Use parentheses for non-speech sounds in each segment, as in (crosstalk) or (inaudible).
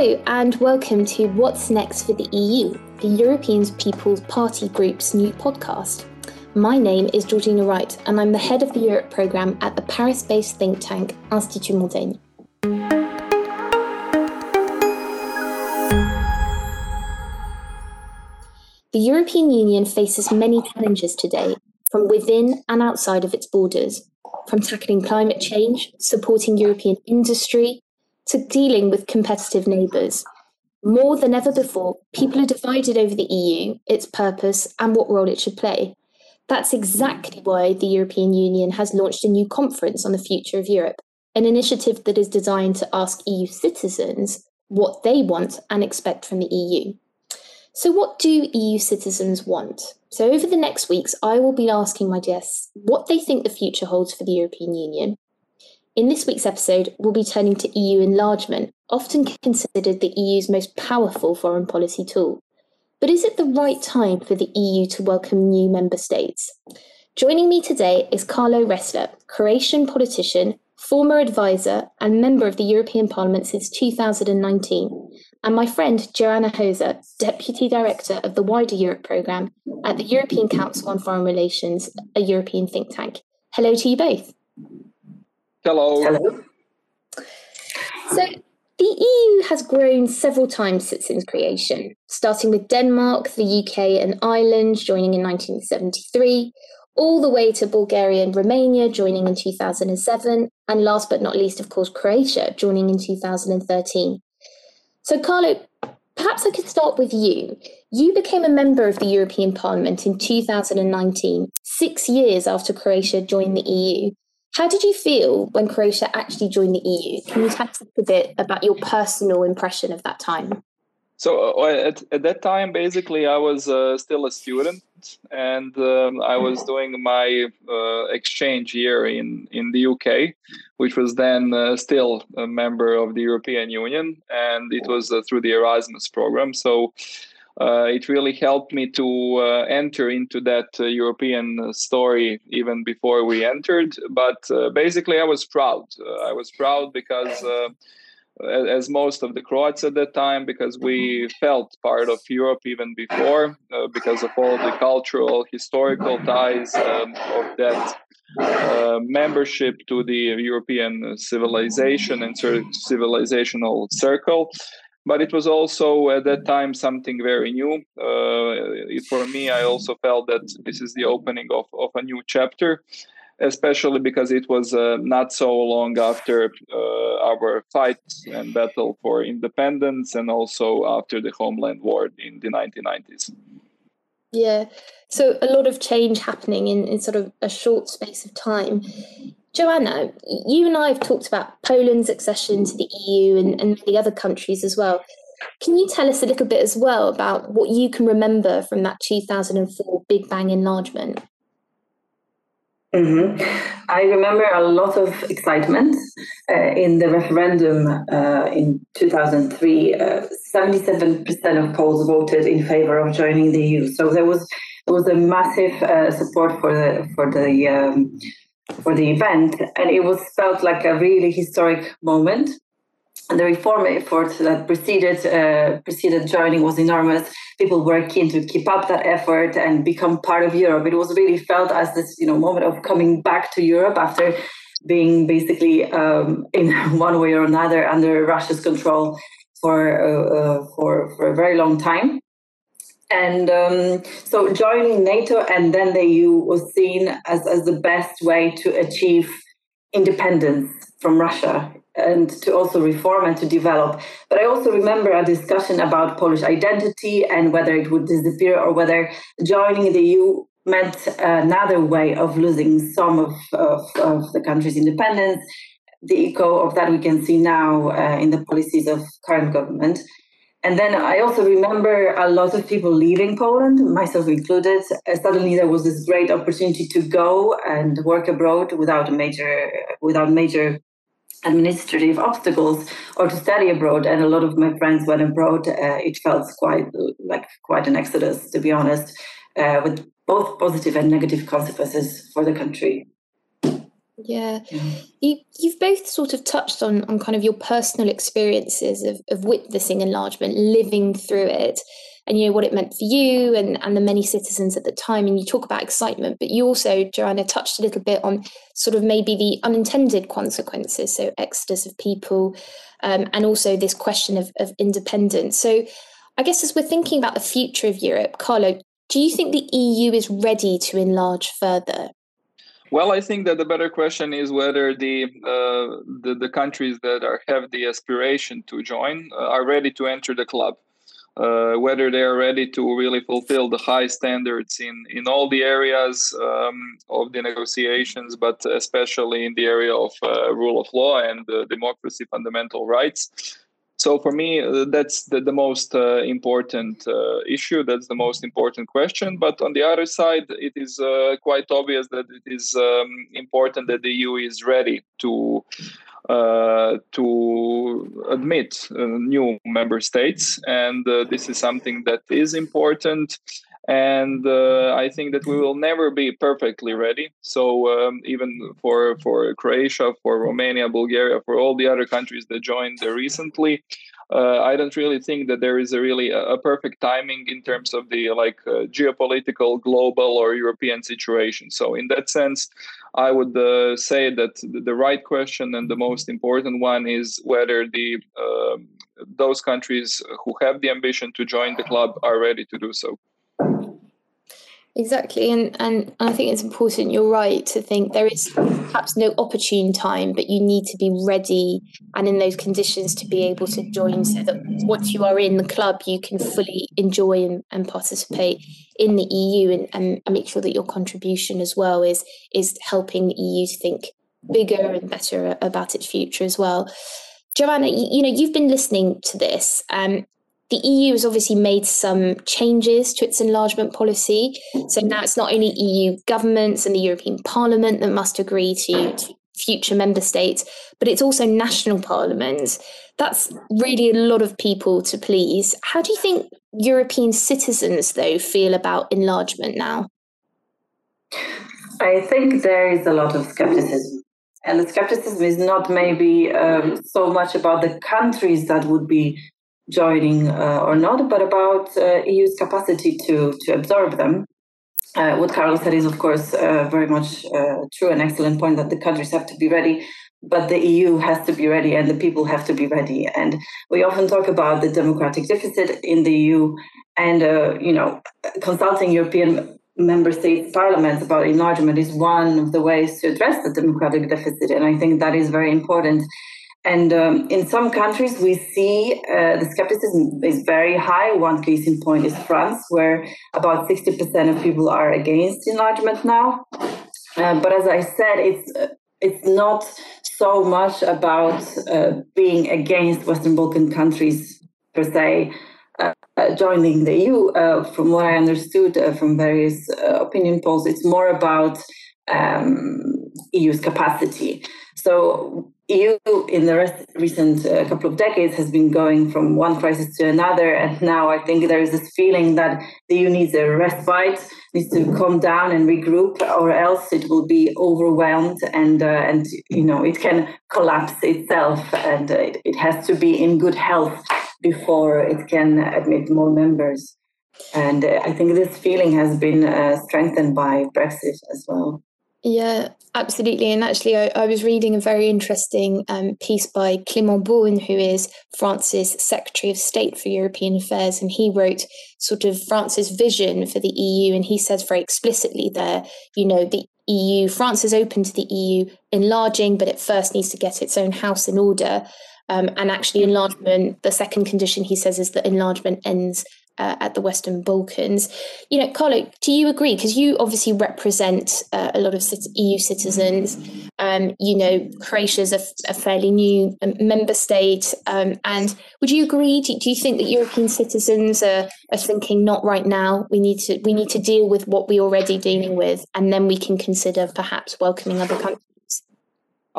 Hello, and welcome to What's Next for the EU, the European People's Party Group's new podcast. My name is Georgina Wright, and I'm the head of the Europe programme at the Paris based think tank Institut Montaigne. The European Union faces many challenges today, from within and outside of its borders, from tackling climate change, supporting European industry, to dealing with competitive neighbours. More than ever before, people are divided over the EU, its purpose, and what role it should play. That's exactly why the European Union has launched a new conference on the future of Europe, an initiative that is designed to ask EU citizens what they want and expect from the EU. So, what do EU citizens want? So, over the next weeks, I will be asking my guests what they think the future holds for the European Union, in this week's episode, we'll be turning to EU enlargement, often considered the EU's most powerful foreign policy tool. But is it the right time for the EU to welcome new member states? Joining me today is Karlo Ressler, Croatian politician, former advisor, and member of the European Parliament since 2019, and my friend Joanna Hosa, Deputy Director of the Wider Europe Programme at the European Council on Foreign Relations, a European think tank. Hello to you both. Hello. Hello. So, the EU has grown several times since its creation, starting with Denmark, the UK, and Ireland joining in 1973, all the way to Bulgaria and Romania joining in 2007, and last but not least, of course, Croatia joining in 2013. So, Karlo, perhaps I could start with you. You became a member of the European Parliament in 2019, six years after Croatia joined the EU. How did you feel when Croatia actually joined the EU? Can you tell us a bit about your personal impression of that time? So uh, at, at that time, basically, I was uh, still a student, and um, I was doing my uh, exchange year in in the UK, which was then uh, still a member of the European Union, and it was uh, through the Erasmus program. So it really helped me to uh, enter into that uh, European story even before we entered. But uh, basically, I was proud. Uh, I was proud because, uh, as most of the Croats at that time, because we felt part of Europe even before, because of all the cultural, historical ties um, of that. membership to the European civilization and civilizational circle, but it was also at that time something very new. Uh, for me, I also felt that this is the opening of, of a new chapter, especially because it was uh, not so long after uh, our fight and battle for independence and also after the Homeland War in the 1990s. Yeah, so a lot of change happening in, in sort of a short space of time. Joanna, you and I have talked about Poland's accession to the EU and, and many other countries as well. Can you tell us a little bit as well about what you can remember from that 2004 Big Bang enlargement? Mm-hmm. I remember a lot of excitement uh, in the referendum uh, in 2003. Uh, 77% of Poles voted in favor of joining the EU. So there was there was a massive uh, support for the for the um, for the event, and it was felt like a really historic moment. And the reform effort that preceded uh, preceded joining was enormous. People were keen to keep up that effort and become part of Europe. It was really felt as this, you know, moment of coming back to Europe after being basically um, in (laughs) one way or another under Russia's control for uh, uh, for for a very long time. And um, so joining NATO and then the EU was seen as, as the best way to achieve independence from Russia and to also reform and to develop. But I also remember a discussion about Polish identity and whether it would disappear or whether joining the EU meant another way of losing some of, of, of the country's independence. The echo of that we can see now uh, in the policies of current government. And then I also remember a lot of people leaving Poland, myself included. Uh, suddenly there was this great opportunity to go and work abroad without a major, without major administrative obstacles, or to study abroad. And a lot of my friends went abroad. Uh, it felt quite like quite an exodus, to be honest, uh, with both positive and negative consequences for the country. Yeah. You you've both sort of touched on on kind of your personal experiences of, of witnessing enlargement, living through it, and you know what it meant for you and, and the many citizens at the time. And you talk about excitement, but you also, Joanna, touched a little bit on sort of maybe the unintended consequences, so exodus of people, um, and also this question of, of independence. So I guess as we're thinking about the future of Europe, Karlo, do you think the EU is ready to enlarge further? Well, I think that the better question is whether the uh, the, the, countries that are, have the aspiration to join uh, are ready to enter the club. Uh, whether they are ready to really fulfill the high standards in, in all the areas um, of the negotiations, but especially in the area of uh, rule of law and democracy, fundamental rights. So for me, uh, that's the, the most uh, important uh, issue. That's the most important question. But on the other side, it is uh, quite obvious that it is um, important that the EU is ready to uh, to admit new member states, and this is something that is important and uh, I think that we will never be perfectly ready. So um, even for for Croatia, for Romania, Bulgaria, for all the other countries that joined recently, uh, I don't really think that there is a really a, perfect timing in terms of the like uh, geopolitical, global, or European situation. So in that sense, I would uh, say that the, the, right question and the most important one is whether the um, those countries who have the ambition to join the club are ready to do so. Exactly, and and I think it's important. You're right to think there is perhaps no opportune time, but you need to be ready and in those conditions to be able to join, so that once you are in the club, you can fully enjoy and, and participate in the EU, and, and make sure that your contribution as well is is helping the EU to think bigger and better about its future as well. Joanna, you, know you've been listening to this, um, the EU has obviously made some changes to its enlargement policy. So now it's not only EU governments and the European Parliament that must agree to, to future member states, but it's also national parliaments. That's really a lot of people to please. How do you think European citizens, though, feel about enlargement now? I think there is a lot of skepticism. And the skepticism is not maybe um, so much about the countries that would be joining uh, or not, but about uh, EU's capacity to to absorb them. Uh, what Karlo said is, of course, uh, very much uh, true. An excellent point that the countries have to be ready, but the EU has to be ready, and the people have to be ready. And we often talk about the democratic deficit in the EU, and uh, you know, consulting European member states parliaments about enlargement is one of the ways to address the democratic deficit, and I think that is very important and um, in some countries, we see uh, the skepticism is very high. One case in point is France, where about 60% of people are against enlargement now. Uh, but as I said, it's uh, it's not so much about uh, being against Western Balkan countries per se. Uh, uh, joining the EU, from what I understood from various opinion polls, it's more about um, EU's capacity. So EU in the rest, recent uh, couple of decades has been going from one crisis to another, and now I think there is this feeling that the EU needs a respite, needs to calm down and regroup, or else it will be overwhelmed and uh, and you know it can collapse itself, and uh, it, it has to be in good health before it can admit more members. And uh, I think this feeling has been uh, strengthened by Brexit as well. Yeah, absolutely. And actually, I, I was reading a very interesting um, piece by Clément Beaune, who is France's Secretary of State for European Affairs. And he wrote sort of France's vision for the EU. And he says very explicitly there, you know, the EU, France is open to the EU enlarging, but it first needs to get its own house in order. Um, and actually, enlargement, the second condition he says is that enlargement ends uh, at the Western Balkans. You know, Karlo, do you agree? Because you obviously represent uh, a lot of EU citizens. Um, you know, Croatia's a, a fairly new um, member state. Um, and would you agree? Do, do, you think that European citizens are, are thinking not right now? We need to we need to deal with what we're already dealing with, and then we can consider perhaps welcoming other countries.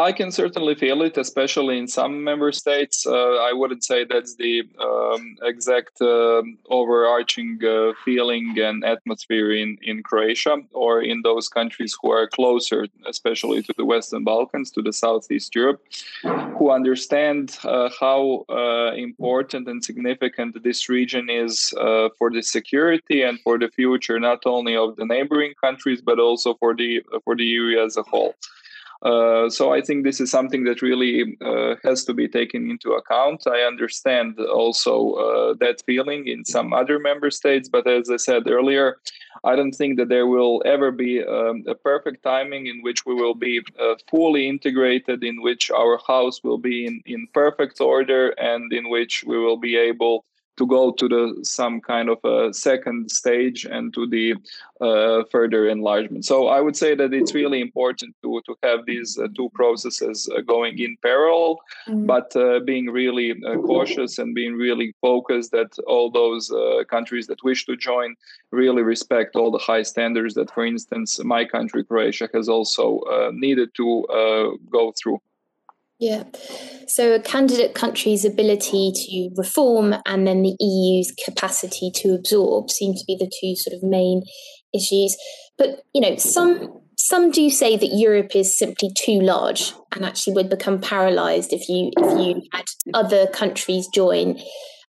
I can certainly feel it, especially in some member states. Uh, I wouldn't say that's the um, exact uh, overarching uh, feeling and atmosphere in, in Croatia or in those countries who are closer, especially to the Western Balkans, to the Southeast Europe, who understand uh, how uh, important and significant this region is uh, for the security and for the future, not only of the neighboring countries, but also for the for the EU as a whole. Uh, so I think this is something that really uh, has to be taken into account. I understand also uh, that feeling in some other member states, but as I said earlier, I don't think that there will ever be um, a perfect timing in which we will be uh, fully integrated, in which our house will be in, in perfect order, and in which we will be able to go to the some kind of a second stage and to the uh, further enlargement. So I would say that it's really important to to have these uh, two processes uh, going in parallel, mm-hmm. but uh, being really uh, cautious and being really focused that all those uh, countries that wish to join really respect all the high standards that, for instance, my country Croatia has also needed to go through. Yeah. So a candidate country's ability to reform and then the EU's capacity to absorb seem to be the two sort of main issues. But you know, some some do say that Europe is simply too large and actually would become paralyzed if you if you had other countries join.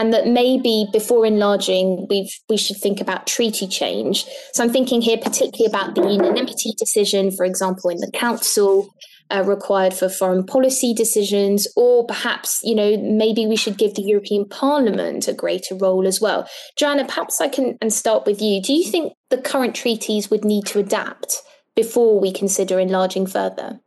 And that maybe before enlarging, we we should think about treaty change. So I'm thinking here particularly about the unanimity decision, for example, in the Council, uh, required for foreign policy decisions, or perhaps, you know, maybe we should give the European Parliament a greater role as well. Joanna, perhaps I can and start with you. Do you think the current treaties would need to adapt before we consider enlarging further?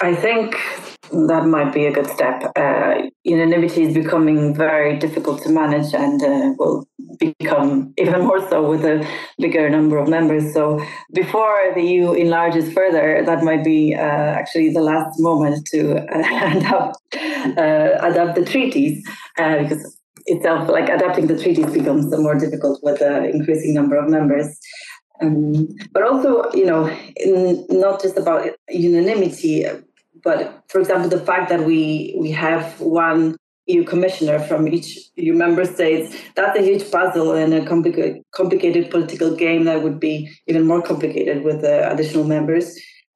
I think that might be a good step. Uh, unanimity is becoming very difficult to manage and uh, will become even more so with a bigger number of members. So before the EU enlarges further, that might be uh, actually the last moment to uh, (laughs) adapt, uh, adapt the treaties uh, because itself, like adapting the treaties becomes more difficult with the increasing number of members. Um, but also, you know, in, not just about unanimity, but for example, the fact that we we have one EU commissioner from each EU member states, that's a huge puzzle and a complicated, complicated political game that would be even more complicated with the additional members.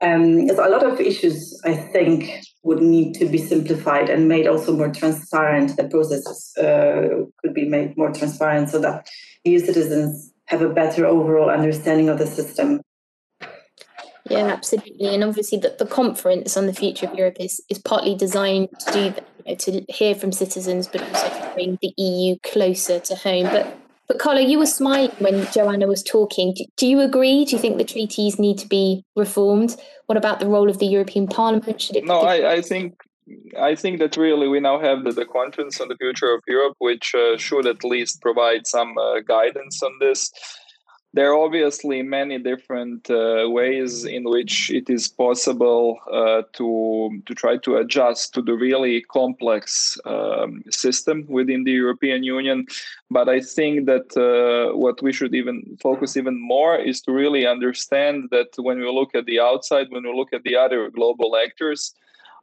Um, so a lot of issues, I think, would need to be simplified and made also more transparent. The processes uh, could be made more transparent so that EU citizens have a better overall understanding of the system yeah, absolutely. And obviously, the, the conference on the future of Europe is, is partly designed to do that, you know, to hear from citizens, but also to bring the EU closer to home. But but Karlo, you were smiling when Joanna was talking. Do, do, you agree? Do you think the treaties need to be reformed? What about the role of the European Parliament? Should it? No, I, I think I think that really we now have the, the conference on the future of Europe, which uh, should at least provide some uh, guidance on this there are obviously many different uh, ways in which it is possible uh, to to try to adjust to the really complex um, system within the European Union. But I think that uh, what we should even focus even more is to really understand that when we look at the outside, when we look at the other global actors,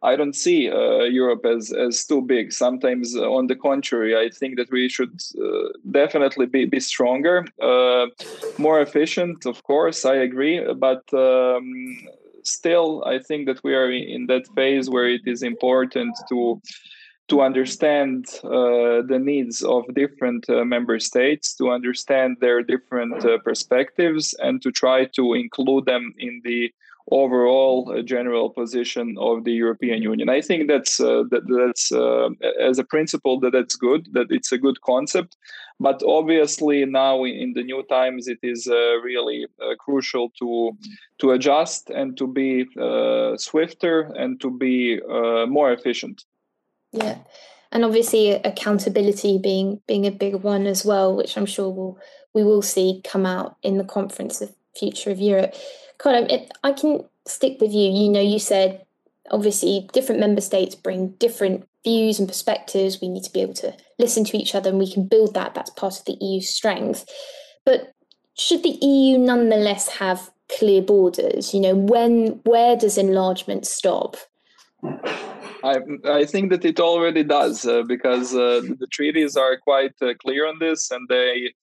I don't see uh, Europe as as too big. Sometimes, uh, on the contrary, I think that we should uh, definitely be be stronger, uh, more efficient. Of course, I agree, but. Um, still, I think that we are in that phase where it is important to to understand uh, the needs of different uh, member states, to understand their different uh, perspectives, and to try to include them in the overall general position of the European Union. I think that's uh, that, that's uh, as a principle that that's good, that it's a good concept. But obviously now in the new times, it is uh, really crucial to to adjust and to be swifter and to be more efficient. Yeah. And obviously, accountability being being a big one as well, which I'm sure we'll, we will see come out in the conference of future of Europe. Karlo, it, I can stick with you. You know, you said obviously different member states bring different views and perspectives. We need to be able to listen to each other and we can build that. That's part of the EU's strength. But should the EU nonetheless have clear borders? You know, when where does enlargement stop? I, I think that it already does uh, because uh, the treaties are quite uh, clear on this and they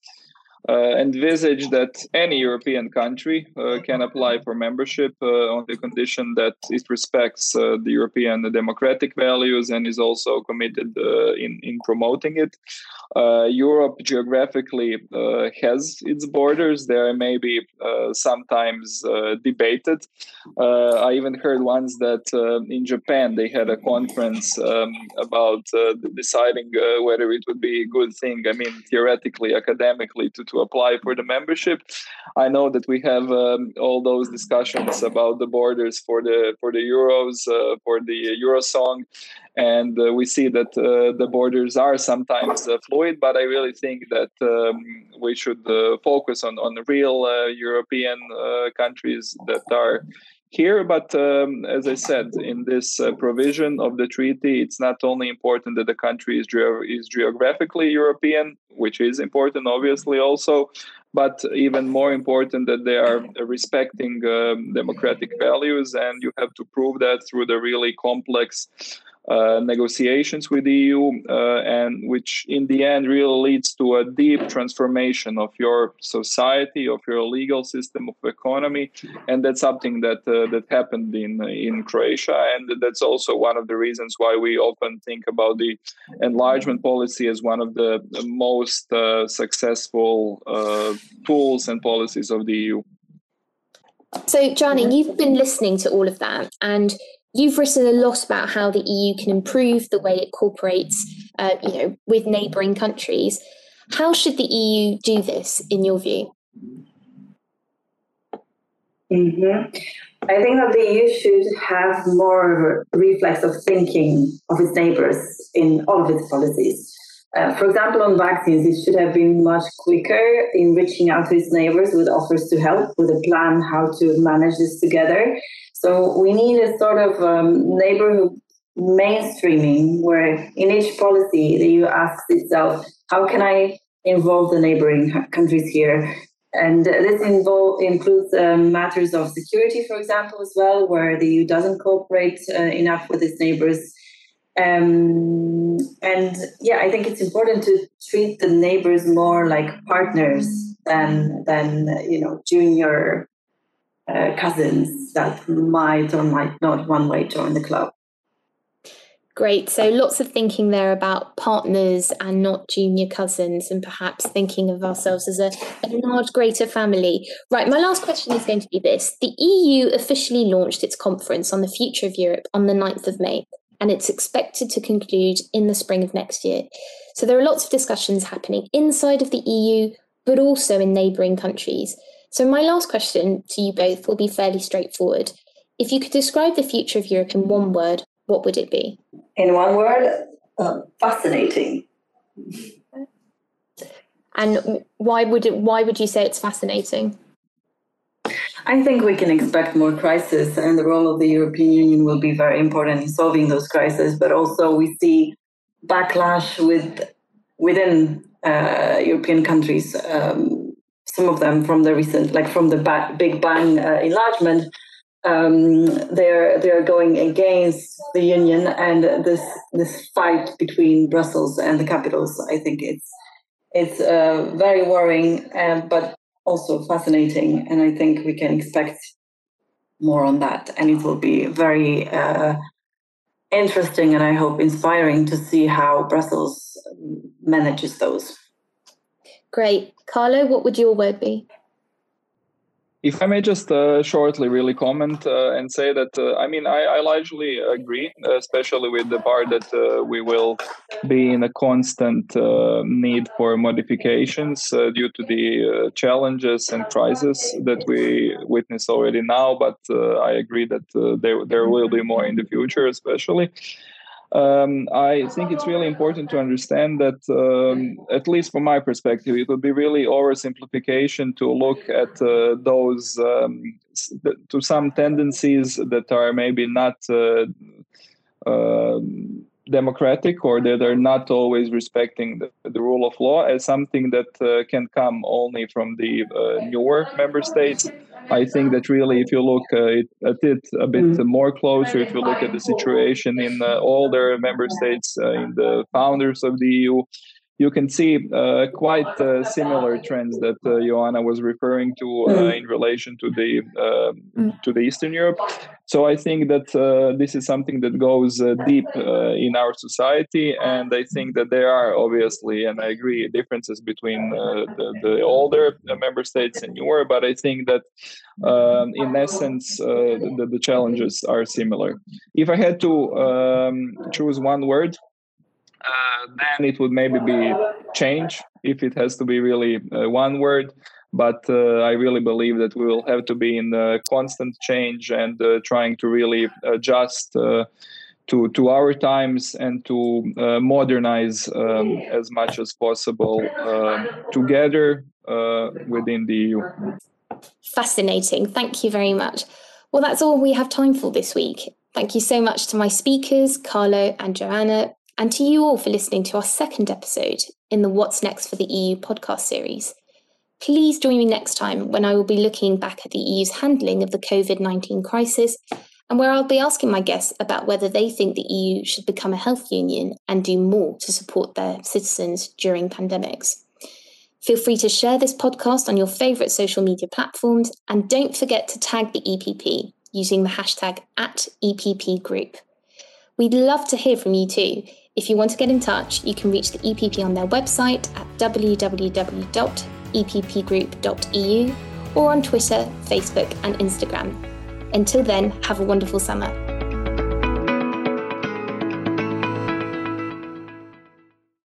uh, envisage that any European country uh, can apply for membership uh, on the condition that it respects the European democratic values and is also committed in, in promoting it. Uh, Europe geographically uh, has its borders. They may be uh, sometimes debated. I even heard once that in Japan they had a conference um, about deciding whether it would be a good thing. I mean, theoretically, academically, to, to apply for the membership. I know that we have um, all those discussions about the borders for the for the Euros uh, for the Eurosong, and uh, we see that uh, the borders are sometimes uh, fluid. But I really think that um, we should uh, focus on on real uh, European countries that are here. But um, as I said, in this uh, provision of the treaty, it's not only important that the country is, ge- is geographically European, which is important, obviously, also, but even more important that they are respecting um, democratic values. And you have to prove that through the really complex uh, negotiations with the EU, uh, and which in the end really leads to a deep transformation of your society, of your legal system, of economy, and that's something that uh, that happened in in Croatia, and that's also one of the reasons why we often think about the enlargement policy as one of the most uh, successful uh, tools and policies of the EU. So, Joanna, you've been listening to all of that, and You've written a lot about how the EU can improve the way it cooperates, uh, you know, with neighbouring countries. How should the EU do this, in your view? Mm-hmm. I think that the EU should have more reflex of thinking of its neighbours in all of its policies. Uh, for example, on vaccines, it should have been much quicker in reaching out to its neighbors with offers to help, with a plan how to manage this together. So we need a sort of um, neighborhood mainstreaming where in each policy the EU asks itself, how can I involve the neighboring countries here? And this involve, includes um, matters of security, for example, as well, where the EU doesn't cooperate uh, enough with its neighbors. Um, and yeah, I think it's important to treat the neighbors more like partners than than you know junior uh, cousins that might or might not one way join the club. Great. So lots of thinking there about partners and not junior cousins, and perhaps thinking of ourselves as a, a, large, greater family. Right. My last question is going to be this The EU officially launched its conference on the future of Europe on the 9th of May, and it's expected to conclude in the spring of next year. So there are lots of discussions happening inside of the EU, but also in neighbouring countries. So, my last question to you both will be fairly straightforward. If you could describe the future of Europe in one word, what would it be? In one word, uh, fascinating. And why would it? Why would you say it's fascinating? I think we can expect more crises, and the role of the European Union will be very important in solving those crises. But also, we see backlash with within uh, European countries. Um, some of them from the recent, like from the Big Bang uh, enlargement, um, they're they're going against the union and this this fight between Brussels and the capitals. I think it's it's uh, very worrying, uh, but also fascinating, and I think we can expect more on that, and it will be very uh, interesting and I hope inspiring to see how Brussels manages those. Great. Karlo, what would your word be? If I may just uh, shortly really comment uh, and say that, uh, I mean, I, I, largely agree, especially with the part that uh, we will be in a constant uh, need for modifications uh, due to the challenges and crises that we witness already now. But I agree that there, there will be more in the future, especially um, I think it's really important to understand that, um, at least from my perspective, it would be really oversimplification to look at uh, those um, to some tendencies that are maybe not uh, uh, democratic or that are not always respecting the, the rule of law as something that uh, can come only from the uh, newer member states. I think that really, if you look uh, at it a bit mm. more closer, if you look at the situation in uh, older member states, uh, in the founders of the EU, you can see uh, quite uh, similar trends that uh, Joanna was referring to uh, mm. in relation to the um, mm. to the Eastern Europe. So I think that uh, this is something that goes uh, deep in our society, and I think that there are obviously, and I agree, differences between the, the, older member states and newer. But I think that um, in essence, the, the, challenges are similar. If I had to um, choose one word uh, then it would maybe be change if it has to be really uh, one word but uh, I really believe that we will have to be in constant change and uh, trying to really adjust uh, to to our times and to uh, modernize um, as much as possible um, together within the EU. Fascinating. Thank you very much. Well, that's all we have time for this week. Thank you so much to my speakers, Karlo and Joanna, and to you all for listening to our second episode in the What's Next for the EU podcast series. Please join me next time when I will be looking back at the EU's handling of the COVID 19 crisis and where I'll be asking my guests about whether they think the EU should become a health union and do more to support their citizens during pandemics. Feel free to share this podcast on your favourite social media platforms and don't forget to tag the EPP using the hashtag at EPP Group. We'd love to hear from you too. If you want to get in touch, you can reach the EPP on their website at www.eppgroup.eu or on Twitter, Facebook, and Instagram. Until then, have a wonderful summer.